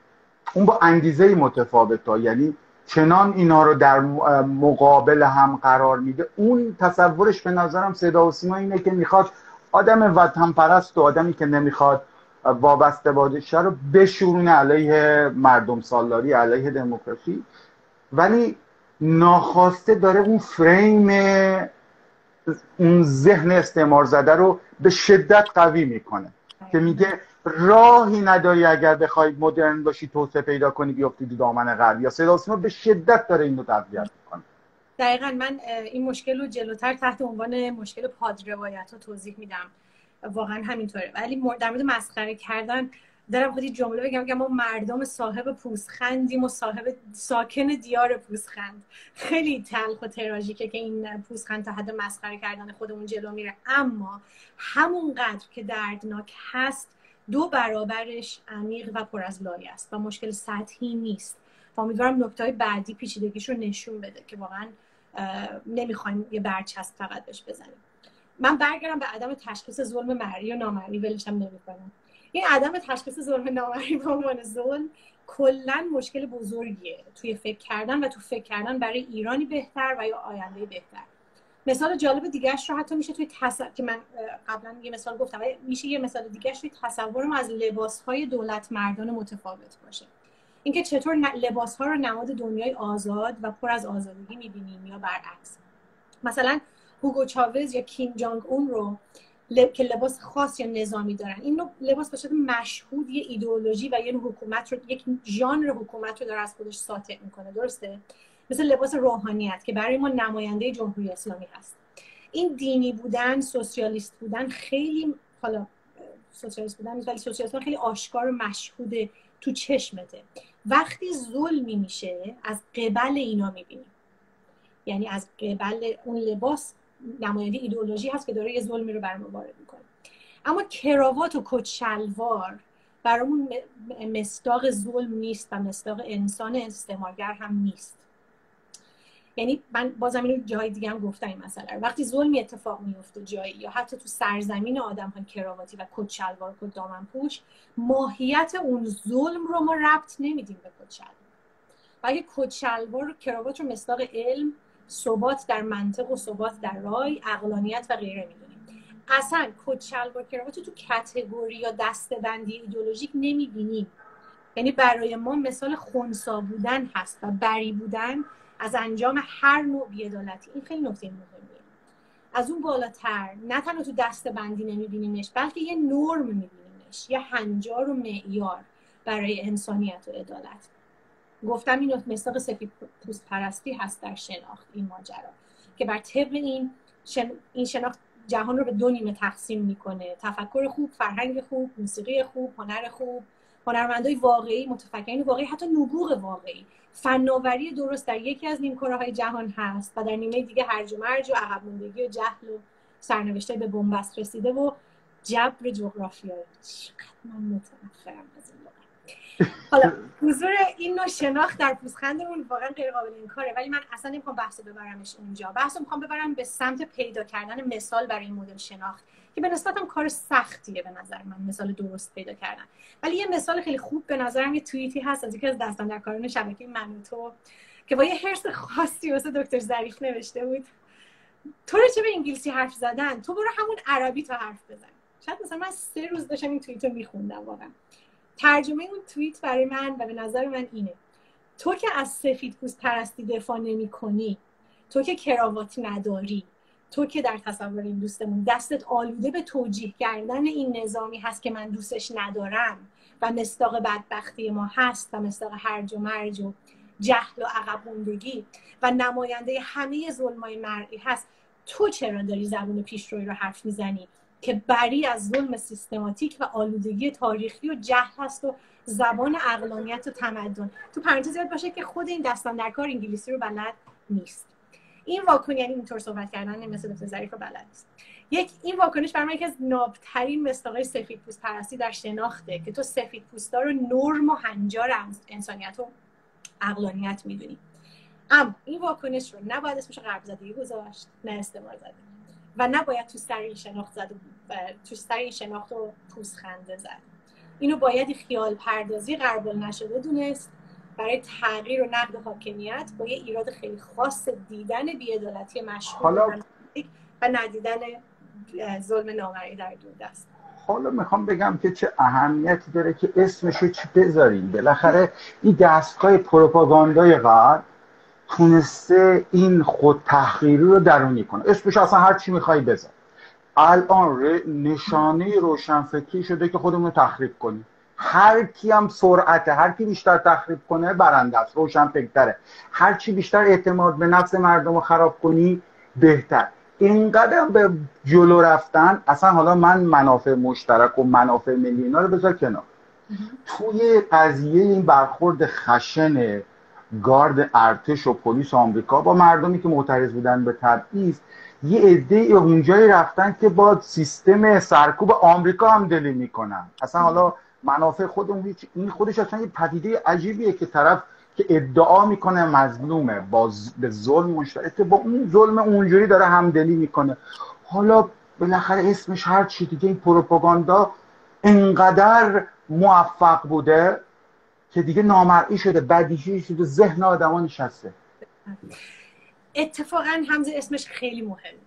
S1: اون با انگیزه متفاوت ها. یعنی چنان اینا رو در مقابل هم قرار میده. اون تصورش به نظرم صدا و سیما اینه که می‌خواد آدم وطن پرست و آدمی که نمی‌خواد وابسته باشه رو بشورونه علیه مردم سالاری علیه دموکراسی. ولی ناخواسته داره اون فریم اون ذهن استعمار زده رو به شدت قوی می‌کنه. که میگه راهی نداری اگر بخوای مدرن باشی توسعه پیدا کنی بیافتی دو دامن غربی یا صدا به شدت داره اینو تقویت می‌کنه.
S2: دقیقا من این مشکل رو جلوتر تحت عنوان مشکل پادروایت رو توضیح میدم. واقعا همینطوره. ولی در مورد مسخره کردن دارم خودی جمله بگم که ما مردم صاحب پوستخندیم و صاحب ساکن دیار پوستخند خیلی تلخ و تراژیکه که این پوستخند تا حد مسخره کردن خودمون جلو میره. اما همونقدر که دردناک هست دو برابرش عمیق و پر از لایه است و مشکل سطحی نیست. و امیدوارم نکته های بعدی پیچیدگیش رو نشون بده که واقعا نمی‌خوایم یه برچسب فقط بهش بزنیم. من برگردم به عدم تشخیص ظلم مری و نامری ولشم نمی‌کنم. این عدم تشخیص ظلم نامری به عنوان ظلم کلا مشکل بزرگیه. توی فکر کردن و تو فکر کردن برای ایرانی بهتر و یا آینده بهتر. مثال جالب دیگرش رو حتی میشه توی تصور که من قبلا یه مثال گفتم میشه یه مثال دیگرش توی تصورم از لباس های دولت مردان متفاوت باشه. اینکه چطور لباس ها رو نماد دنیای آزاد و پر از آزادگی می‌بینیم یا برعکس. مثلا هوگو چاوز یا کیم جانگ اون رو که لباس خاص یا نظامی دارن. این لباس به شکل مشهود یه ایدئولوژی و یه حکومت رو یک ژانر حکومت رو داره از خودش ساطع می‌کنه درسته؟ مثل لباس روحانیت که برای ما نماینده جمهوری اسلامی هست. این دینی بودن سوسیالیست بودن خیلی حالا سوسیالیست بودن ولی سوسیالیست خیلی آشکار و مشهود تو چشمته. وقتی ظلمی میشه از قبل اینا می‌بینیم. یعنی از قبل اون لباس نماینده ایدئولوژی هست که داره یه ظلمی رو برامون وارد می‌کنه. اما کراوات و کت شلوار برامون مستاق ظلم نیست و مستاق انسان استعمارگر هم نیست. یعنی من بازم اینو جای دیگه هم گفتم این مسئله وقتی ظلمی اتفاق میفته جایی یا حتی تو سرزمین آدم ها کراواتی و کت شلوار کت دامن پوش ماهیت اون ظلم رو ما ربط نمیدیم به کت شلوار و اگه کت شلوار کراوات رو مصداق علم ثبات در منطق و ثبات در رای اقلانیت و غیره می‌دونیم. اصلا کت شلوار کراوات تو کتگوری یا دستبندی ایدولوژیک نمی‌بینیم. یعنی برای ما مثال خونسا بودن هست و بری بودن از انجام هر نوع بیعدالتی. این خیلی نکته مهمیه. از اون بالاتر نه تنها تو دست بندی نمیبینیمش بلکه یه نرم میبینیمش یه هنجار و معیار برای انسانیت و عدالت. گفتم این مصداق سفید پوست پرستی هست در شناخت این ماجرا که بر طبق این این شناخت جهان رو به دو نیمه تقسیم می‌کنه. تفکر خوب فرهنگ خوب موسیقی خوب هنر خوب. هنرمندای واقعی متفکرین واقعی حتی نبوغ واقعی. فناوری درست در یکی از نیمکره های جهان هست و در نیمه دیگه هرج و مرج و عقب و جهل و سرنوشته به بنبست رسیده و جبر جغرافیایی. چقدر من متنفرم حالا حضور این نوع شناخت در پوزخندمون واقعا غیر قابل انکاره ولی من اصلا نمی‌خوام بحث ببرمش اونجا. بحث می‌خوام ببرم به سمت پیدا کردن مثال برای این مدل شناخت که به نسبت هم کار سختیه به نظر من مثال درست پیدا کردن. ولی یه مثال خیلی خوب به نظرم یه توییتی هست از یکی از دستان در کاران شبکه من تو که با یه حرس خاصی واسه دکتر ظریف نوشته بود. تو رو چه به انگلیسی حرف زدن؟ تو برو همون عربی تو حرف بزن. شاید مثلا من سه روز داشتم این توییت رو میخوندم واقعا. ترجمه اون توییت برای من و به نظر من اینه. تو که از سفید پوست پرستی دفاع نمی کنی تو که کراوات نداری تو که در تصور این دوستمون دستت آلوده به توجیه کردن این نظامی هست که من دوستش ندارم و مستاق بدبختی ما هست و مستاق هرج و مرج و جهل و عقب و نماینده همه ظلمای مرئی هست. تو چرا داری زبون پیشروی رو حرف می‌زنی؟ که بری از ظلم سیستماتیک و آلودگی تاریخی و جهل هست و زبان اقلانیت و تمدن. تو پرانتز یاد باشه که خود این دستان در کار انگلیسی رو بلد نیست. این واکنش یعنی اینطور صحبت کردن مثل دکتر ظریف رو بلد نیست. یک این واکنش برای یکی از نابترین مستاقای سفید پوست پرستی در شناخته که تو سفید پوستا رو نرم و هنجار انسانیت و اقلانیت می‌دونی. اما این واکنش رو نباید اسمش غرب زدگی گذاشت نه استعمار زده و نباید تو سر این شناخت زد و تو سر این شناخت و پوست خنده زد. اینو باید خیال پردازی قربال نشده دونست. برای تغییر و نقد حاکمیت با یه ایراد خیلی خاص دیدن بیعدالتی مشهور و ندیدن ظلم نامرئی در دور دست.
S1: حالا می‌خوام بگم که چه اهمیتی داره که اسمش رو چی بذاریم. بالاخره این دستگاه پروپاگاندای غرب تونسته این خود تحقیری رو درونی کنه. اسمش اصلا هر چی می‌خوای بذار. الان نشانه روشنفکری شده که خودمون رو تخریب کنیم. هر کی هم سرعته هر کی بیشتر تخریب کنه برنده است روشنفکره هر چی بیشتر اعتماد به نفس مردم رو خراب کنی بهتر. اینقدر به جلو رفتن اصلا حالا من منافع مشترک و منافع ملی اینا رو بذار کنار. توی قضیه این برخورد خشن گارد ارتش و پلیس آمریکا با مردمی که معترض بودن به تبعیض یه عده اونجایی رفتن که با سیستم سرکوب آمریکا هم دلی می‌کنن. اصلا حالا منافع خودمون این خودش اصلا یه پدیده عجیبیه که طرف که ادعا می‌کنه مظلومه با به ظلم مشترک با اون ظلم اونجوری داره همدلی می‌کنه. حالا بالاخره اسمش هر چی دیگه این پروپاگاندا انقدر موفق بوده که دیگه نامرئی شده بدیهی شده ذهن آدما نشسته.
S2: اتفاقا همز اسمش خیلی مهمه.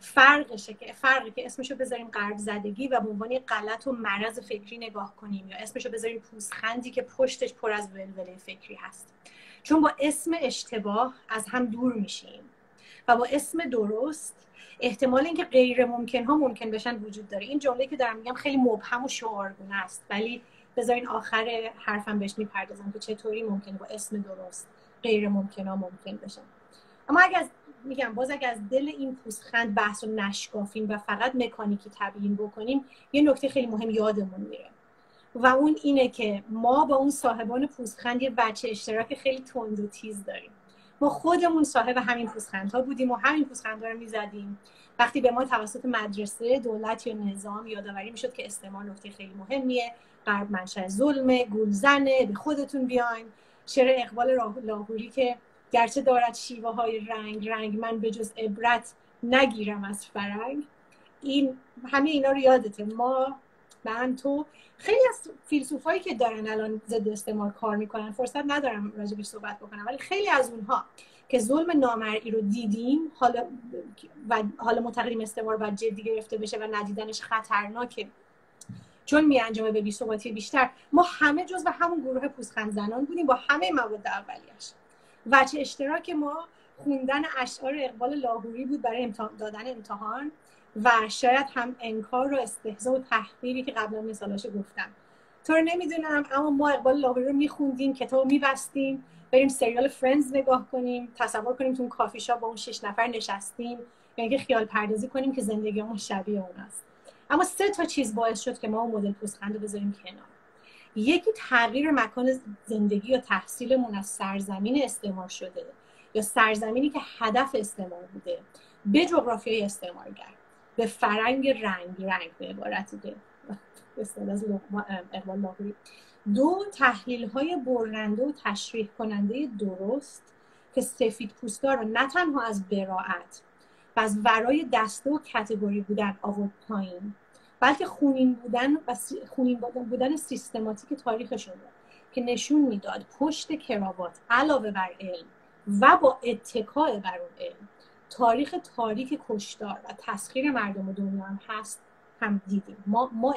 S2: فرقشه که فرقی که اسمشو بذاریم قرب زدگی و به عنوان غلط و مرض فکری نگاه کنیم یا اسمشو بذاریم پوزخندی که پشتش پر از ولوله فکری هست. چون با اسم اشتباه از هم دور میشیم و با اسم درست احتمال اینکه غیر ممکن ها ممکن بشن وجود داره. این جمله که دارم میگم خیلی مبهم و شعارگونه است ولی بذارین آخر حرفم بهش می‌پردازم که چطوری ممکنه با اسم درست غیر ممکن ها ممکن بشن اما اگر میگم باز اگر از دل این پوستخند بحث رو نشکافیم و فقط مکانیکی تبیین بکنیم یه نکته خیلی مهم یادمون میره. و اون اینه که ما با اون صاحبان پوستخند یه بچه اشتراک خیلی تند و تیز داریم. ما خودمون صاحب همین پوستخندها بودیم و همین پوستخندها رو می‌زدیم. وقتی به ما توسط مدرسه دولت یا نظام یادآوری می‌شد که استعمار نکته خیلی مهمیه. غرب منشأ. ظلمه گولزنه به خودتون بیاین. شعر اقبال لاهوری که گرچه دارد شیوه های رنگ رنگ من به جز عبرت نگیرم از فرنگ. این همه اینا رو یادته. ما من تو. خیلی از فیلسوفایی که دارن الان ضد استعمار کار می‌کنن فرصت ندارم راجبش صحبت بکنم ولی خیلی از اونها که ظلم نامرئی رو دیدیم حالا و حالا معتقدیم استعمار باید جدی گرفته بشه و ندیدنش خطرناکه. چون می انجامه به بیثباتی بیشتر ما همه جز و همون گروه پوزخند زنان بودیم با همه مواد اولیش وچه اشتراک ما خوندن اشعار اقبال لاهوری بود برای دادن امتحان و شاید هم انکار و استهزا و تحقیری که قبلا مثالاشو گفتم. تو رو نمی‌دونم اما ما اقبال لاهوری رو میخوندیم کتاب میبستیم بریم سریال فرندز نگاه کنیم تصور کنیم تو اون کافی شاپ با اون شش نفر نشستیم یعنی خیال پردازی کنیم که زندگی ما شبیه اون است. اما سه تا چیز باعث شد که ما اون مدل پوزخند رو بذاریم کنار. یکی تغییر مکان زندگی یا تحصیلمون از سرزمین استعمار شده یا سرزمینی که هدف استعمار بوده. به جغرافیای استعمارگر به فرنگ رنگ. رنگ به عبارت ده از اقبال دو تحلیل های برنده و تشریح کننده درست که سفید پوستا رو نه تنها از براعت و از ورای دسته و کتگوری بودن آورد پایین. بلکه خونین بودن و خونین بودن سیستماتیک تاریخشون رو که نشون می‌داد پشت کراوات علاوه بر علم و با اتکاع بر اون علم تاریخ تاریک کشدار و تسخیر مردم دنیا هم هست هم دیدیم. ما, ما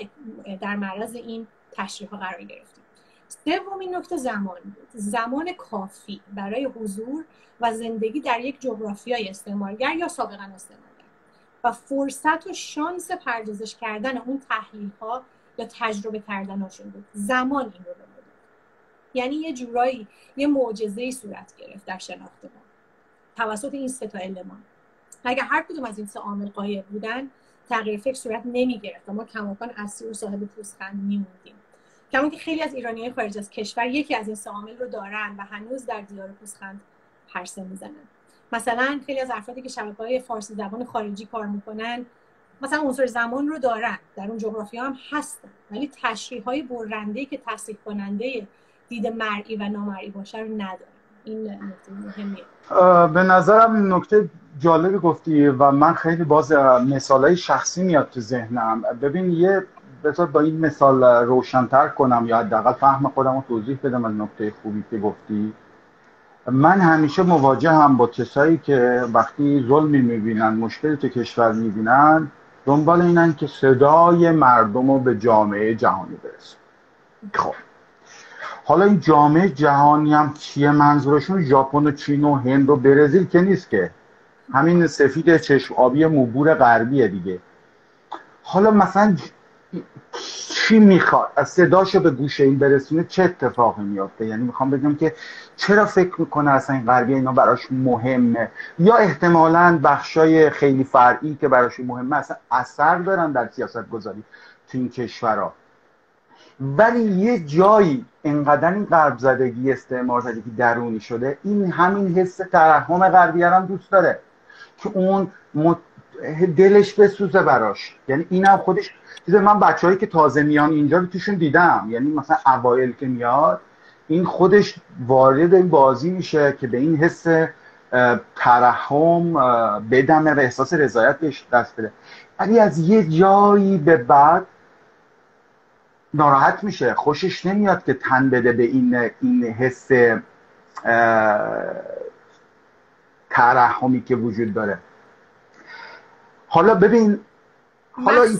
S2: در معرض این تشریح ها قرار گرفتیم. سومین نکته زمان بود. زمان کافی برای حضور و زندگی در یک جغرافیای استعمارگر یا سابقا استعمارگر. و فرصت و شانس پردازش کردن اون تحلیل ها یا تجربه کردنشون بود. زمان این رو به یعنی یه جورایی یه معجزه صورت گرفت در شناخت ما. توسط این سه تا المان اگر هر کدوم از این سه عامل قایب بودن تغییر فکر صورت نمی گرفت ما کماکان اصلی و صاحب پوزخند میموندیم. کما که خیلی از ایرانی خارج از کشور یکی از این سه عامل رو دارن و هنوز در دیار پوزخند پرسه می‌زنن. مثلا خیلی از افرادی که شبکه های فارسی زبان خارجی کار می‌کنن مثلا عنصر زمان رو دارن. در اون جغرافیا هم هستن. ولی تشریح های برنده که تصریح کننده دید مرئی و نامرئی باشه رو ندارن. این نکته مهمیه.
S1: به نظرم نکته جالبی گفتی و من خیلی باز مثال شخصی میاد تو ذهنم. ببین یه بذار با این مثال روشنتر کنم یا حداقل فهم خودم رو توضیح بدم از نکته خوبی که گفتی. من همیشه مواجه هم با کسایی که وقتی ظلمی می‌بینن مشکلی تو کشور می‌بینن دنبال اینن که صدای مردم رو به جامعه جهانی برسن خب. حالا این جامعه جهانی هم چیه منظورشون؟ ژاپن و چین و هند و برزیل که نیست که. همین سفید چشم آبی موبور غربیه دیگه. حالا مثلا چی می‌خواد؟ از صداشو به گوش این برسونه چه اتفاقی میافته؟ یعنی می‌خوام بگم که چرا فکر می‌کنه اصلا این غربی اینا براش مهمه؟ یا احتمالا بخشای خیلی فرعی که براش مهمه اصلا اثر دارن در سیاست گذاری تو این کشورها ولی یه جایی انقدر این غرب زدگی استعمار زدگی درونی شده این همین حس ترحم غربی هم دوست داره. که اون دلش بسوزه براش. یعنی اینم خودش چیز من بچههایی که تازه میان اینجا رو توشون دیدم. یعنی مثلا اوایل که میاد این خودش وارد این بازی میشه که به این حس ترحم بدمه و احساس رضایت بهش دست بده. ولی از یه جایی به بعد ناراحت میشه. خوشش نمیاد که تن بده به این این حس ترحمی که وجود داره. حالا ببین حالا این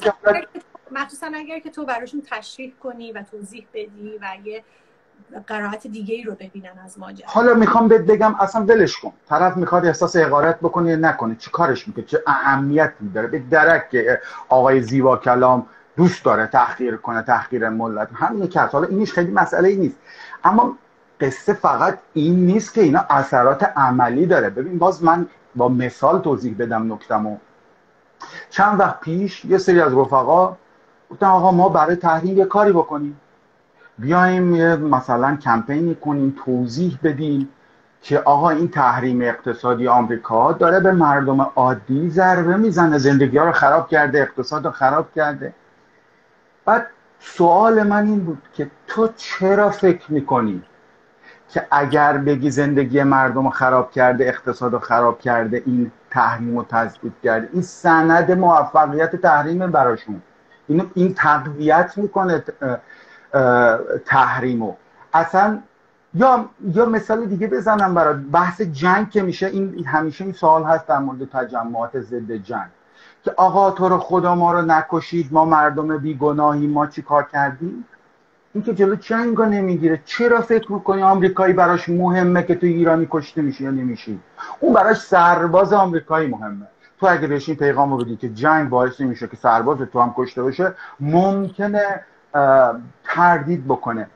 S2: مخصوصا اگر که تو براشون تشریح کنی و توضیح بدی و یه قرائت دیگه ای رو ببینن از ماجرا.
S1: حالا می‌خوام بهت بگم اصلا ولش کن. طرف می‌خواد احساس حقارت بکنه یا نکنه چی کارش می‌کنه؟ چه اهمیتی داره؟ به درک که آقای زیبا کلام دوست داره تحقیر کنه تحقیر ملت. همین که حالا اینش خیلی مسئله ای نیست. اما قصه فقط این نیست که اینا اثرات عملی داره. ببین باز من با مثال توضیح بدم نکتمو چند وقت پیش یه سری از رفقا گفتن آقا ما برای تحریم یه کاری بکنیم. بیایم مثلا کمپینی کنیم توضیح بدیم که آقا این تحریم اقتصادی آمریکا داره به مردم عادی ضربه می‌زنه زندگی ها رو خراب کرده اقتصاد رو خراب کرده. بعد سوال من این بود که تو چرا فکر می‌کنی که اگر بگی زندگی مردم رو خراب کرده اقتصاد رو خراب کرده این تحریم رو تثبیت کرده این سند موفقیت تحریم براشون. اینو این تقویت می‌کنه تحریمو. اصلا یا یا مثال دیگه بزنم برای بحث جنگ که میشه این همیشه این سوال هست در مورد تجمعات ضد جنگ. که آقا تو رو خدا ما رو نکشید ما مردم بیگناهی ما چی کار کردیم؟ این که جلو رو نمی‌گیره. چرا فکر می‌کنی آمریکایی براش مهمه که تو ایرانی کشته میشی یا نمیشی؟ اون براش سرباز آمریکایی مهمه. تو اگه بهش این پیغام رو بدی که جنگ باعث نمیشه که سرباز تو هم کشته بشه ممکنه تردید بکنه.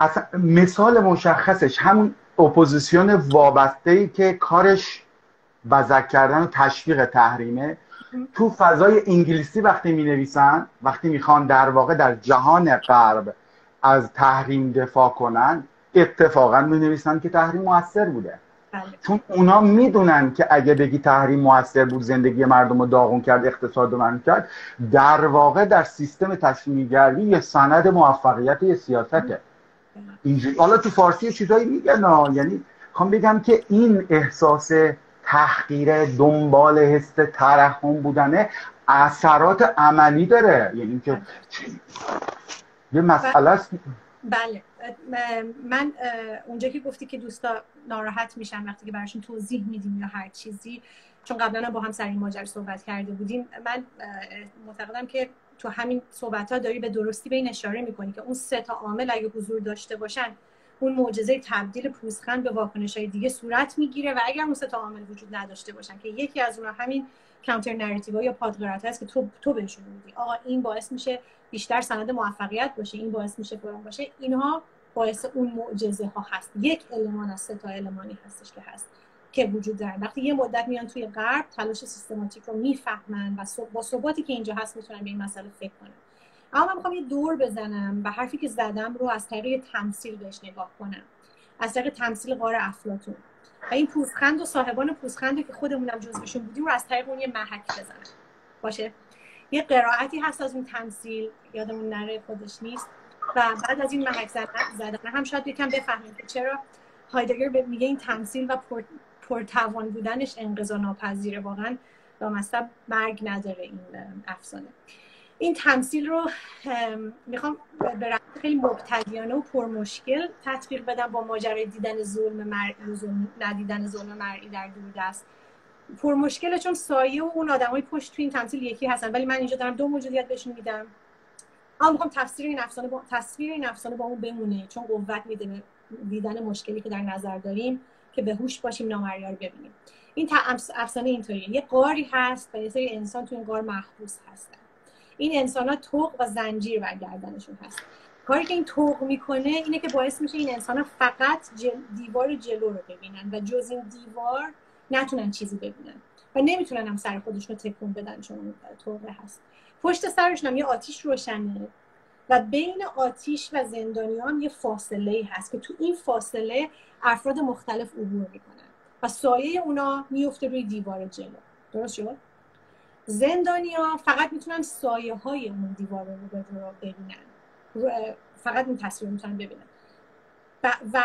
S1: اصلا مثال مشخصش همون اپوزیسیون وابسته ای که کارش بزک کردن و تشویق تحریمه. تو فضای انگلیسی وقتی می نویسن وقتی می‌خوان در واقع در جهان غرب از تحریم دفاع کنن اتفاقا می نویسن که تحریم موثر بوده. بله. چون اونا می‌دونن که اگه بگی تحریم موثر بود زندگی مردم رو داغون کرد اقتصاد رو کرد در واقع در سیستم تشمیگری یه سند موفقیت یه سیاسته. اینجوری حالا تو فارسی چیزایی میگن یعنی خوام بگم که این احساس تحقیر دنبال حس ترحم بودنه اثرات عملی داره. یعنی که یه مسئله است.
S2: بله من اونجا که گفتی که دوستا ناراحت میشن وقتی که براشون توضیح میدیم یا هر چیزی چون قبلا با هم سر این ماجرا صحبت کرده بودیم من معتقدم که تو همین صحبت ها داری به درستی به این اشاره می‌کنی که اون سه تا عامل اگه حضور داشته باشن اون معجزه تبدیل پوزخند به واکنش های دیگه صورت می‌گیره و اگر اون تا عامل وجود نداشته باشن که یکی از اونها همین counter narrative یا پادروایت هست که تو تو بهشون میگی. آقا این باعث میشه بیشتر سند موفقیت باشه این باعث میشه فلان باشه. اینها باعث اون معجزه ها هست. یک المان از سه تا المانی هستش که هست که وجود دارن. وقتی یه مدت میان توی غرب تلاش سیستماتیک رو می‌فهمن و با ثباتی که اینجا هست می‌تونن به این مسئله فکر کنن. اما من می‌خوام یه دور بزنم و حرفی که زدم رو از طریق تمثیل بهش نگاه کنم. از طریق تمثیل غار افلاتون و این پوزخند و صاحبان پوزخند که خودمونم جزوشون بودیم رو از طریق اون یه محک بزنم. باشه؟ یه قرائتی هست از اون تمثیل. یادمون نره خودش نیست. و بعد از این محک زدن هم شاید یکم بفهمیم که چرا هایدگر میگه این تمثیل و پر پرتوان بودنش انقضا ناپذیره. واقعا مصب مرگ نداره این افسانه. این تمثیل رو می‌خوام به خیلی مبتدیانه و پرمشکل تطبیق بدم با ماجرای دیدن ظلم مرئی ندیدن ظلم مرئی در دوردست پرمشکله چون سایه و اون آدمای پشت تو این تمثیل یکی هستن ولی من اینجا دارم دو موجودیت بهشون میدم. اما می‌خوام تفسیر این افسانه با تصویر این افسانه با اون بمونه چون قوت میده دیدن مشکلی که در نظر داریم که به هوش باشیم نامریا رو ببینیم. این افسانه اینطوریه. یه قاری هست و یه سری انسان تو این قار محبوس هستن. این انسان ها توق و زنجیر بر گردنشون هست. کاری که این توق می‌کنه اینه که باعث میشه این انسان ها فقط دیوار جلو رو ببینن و جز این دیوار نتونن چیزی ببینن و نمی‌تونن هم سر خودشون رو تکون بدن چون توقه هست. پشت سرشون هم یه آتیش روشنه و بین آتیش و زندانیان یه فاصله هست که تو این فاصله افراد مختلف عبور می‌کنن و سایه اونا میفته روی دیوار جلو. درست شد؟ زندانیا فقط می‌تونن سایه های اون دیوار رو به رو ببینن فقط این تصویر می‌تونن ببینن. و, و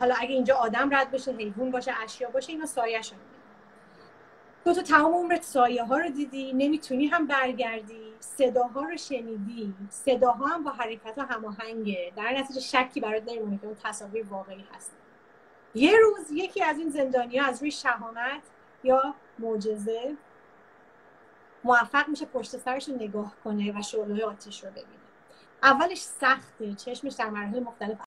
S2: حالا اگه اینجا آدم رد بشه حیوان باشه اشیا باشه اینا سایه شون تو تو تمام عمرت سایه ها رو دیدی نمی‌تونی هم برگردی صداها رو شنیدی. صداها هم با حرکت هماهنگه در نتیجه شکی برات نمیمونه که اون تصاویر واقعی هست. یه روز یکی از این زندانیا از روی شهامت یا معجزه موفق میشه پشت سرش رو نگاه کنه و شعله آتیش رو ببینه. اولش سخته چشمش در مراحل مختلف